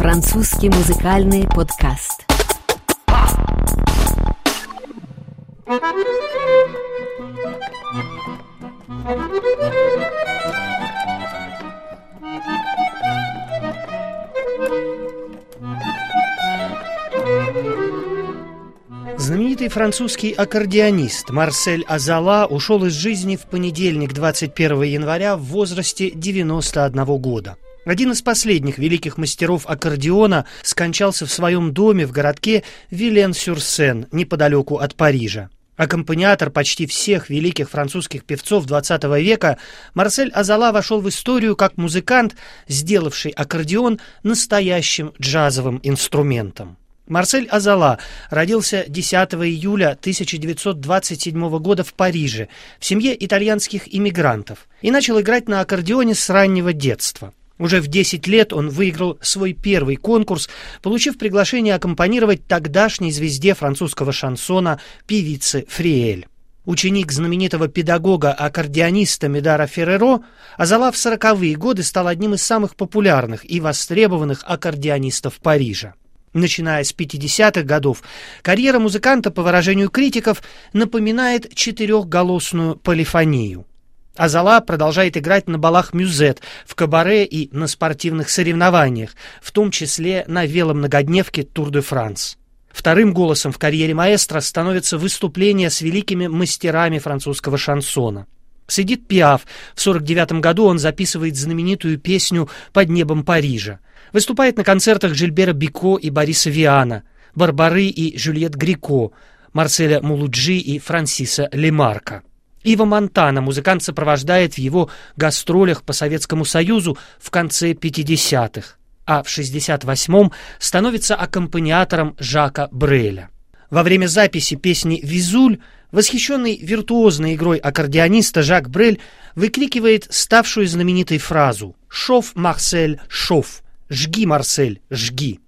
Французский музыкальный подкаст. Знаменитый французский аккордеонист Марсель Азала ушел из жизни в понедельник, 21 января, в возрасте 91 года. Один из последних великих мастеров аккордеона скончался в своем доме в городке Вилен-Сюрсен, неподалеку от Парижа. Аккомпаниатор почти всех великих французских певцов XX века, Марсель Азала вошел в историю как музыкант, сделавший аккордеон настоящим джазовым инструментом. Марсель Азала родился 10 июля 1927 года в Париже в семье итальянских иммигрантов и начал играть на аккордеоне с раннего детства. Уже в 10 лет он выиграл свой первый конкурс, получив приглашение аккомпанировать тогдашней звезде французского шансона певице Фриэль. Ученик знаменитого педагога-аккордеониста Медара Ферреро, Азала в сороковые годы стал одним из самых популярных и востребованных аккордеонистов Парижа. Начиная с 50-х годов, карьера музыканта, по выражению критиков, напоминает четырехголосную полифонию. Аззола продолжает играть на балах мюзет, в кабаре и на спортивных соревнованиях, в том числе на веломногодневке Тур-де-Франс. Вторым голосом в карьере маэстро становится выступление с великими мастерами французского шансона. С Эдит Пиаф в 49 году он записывает знаменитую песню «Под небом Парижа». Выступает на концертах Жильбера Бико и Бориса Виана, Барбары и Жюльет Грико, Марселя Мулуджи и Франсиса Лемарка. Ива Монтана музыкант сопровождает в его гастролях по Советскому Союзу в конце 50-х, а в 68-м становится аккомпаниатором Жака Бреля. Во время записи песни «Визуль» восхищенный виртуозной игрой аккордеониста Жак Брель выкрикивает ставшую знаменитой фразу «Шов, Марсель, шов! Жги, Марсель, жги!»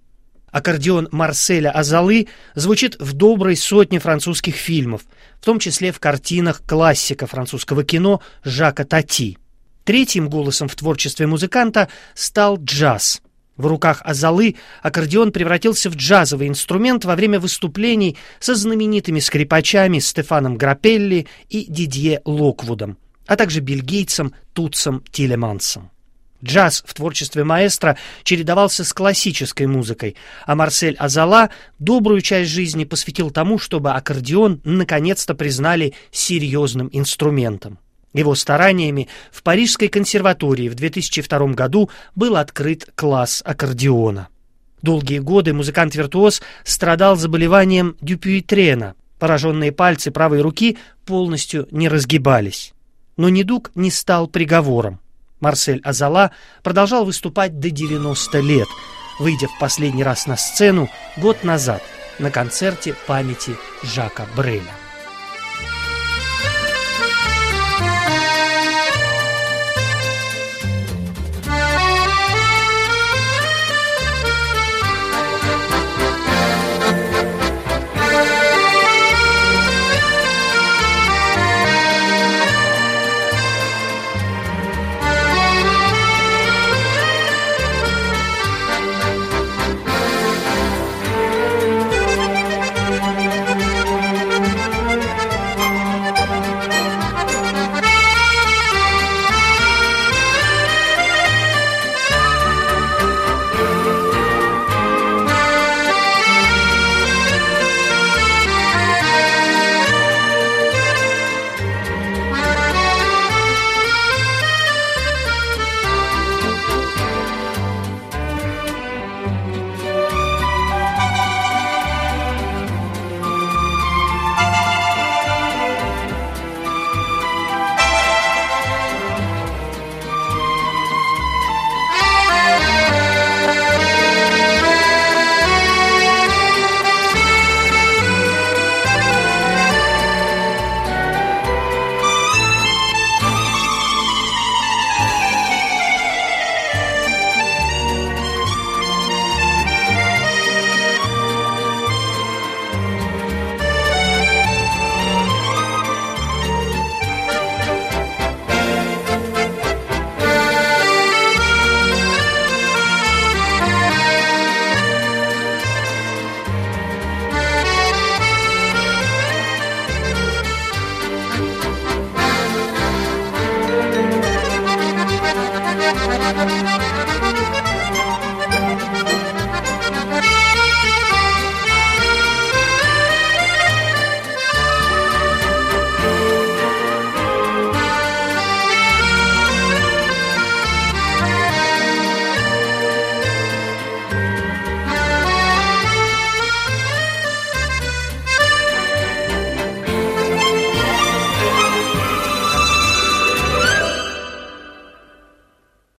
Аккордеон Марселя Азалы звучит в доброй сотне французских фильмов, в том числе в картинах классика французского кино Жака Тати. Третьим голосом в творчестве музыканта стал джаз. В руках Азалы аккордеон превратился в джазовый инструмент во время выступлений со знаменитыми скрипачами Стефаном Грапелли и Дидье Локвудом, а также бельгийцем Туцем Тилемансом. Джаз в творчестве маэстро чередовался с классической музыкой, а Марсель Азала добрую часть жизни посвятил тому, чтобы аккордеон наконец-то признали серьезным инструментом. Его стараниями в Парижской консерватории в 2002 году был открыт класс аккордеона. Долгие годы музыкант-виртуоз страдал заболеванием дюпюитрена. Пораженные пальцы правой руки полностью не разгибались. Но недуг не стал приговором. Марсель Азала продолжал выступать до 90 лет, выйдя в последний раз на сцену год назад на концерте памяти Жака Бреля.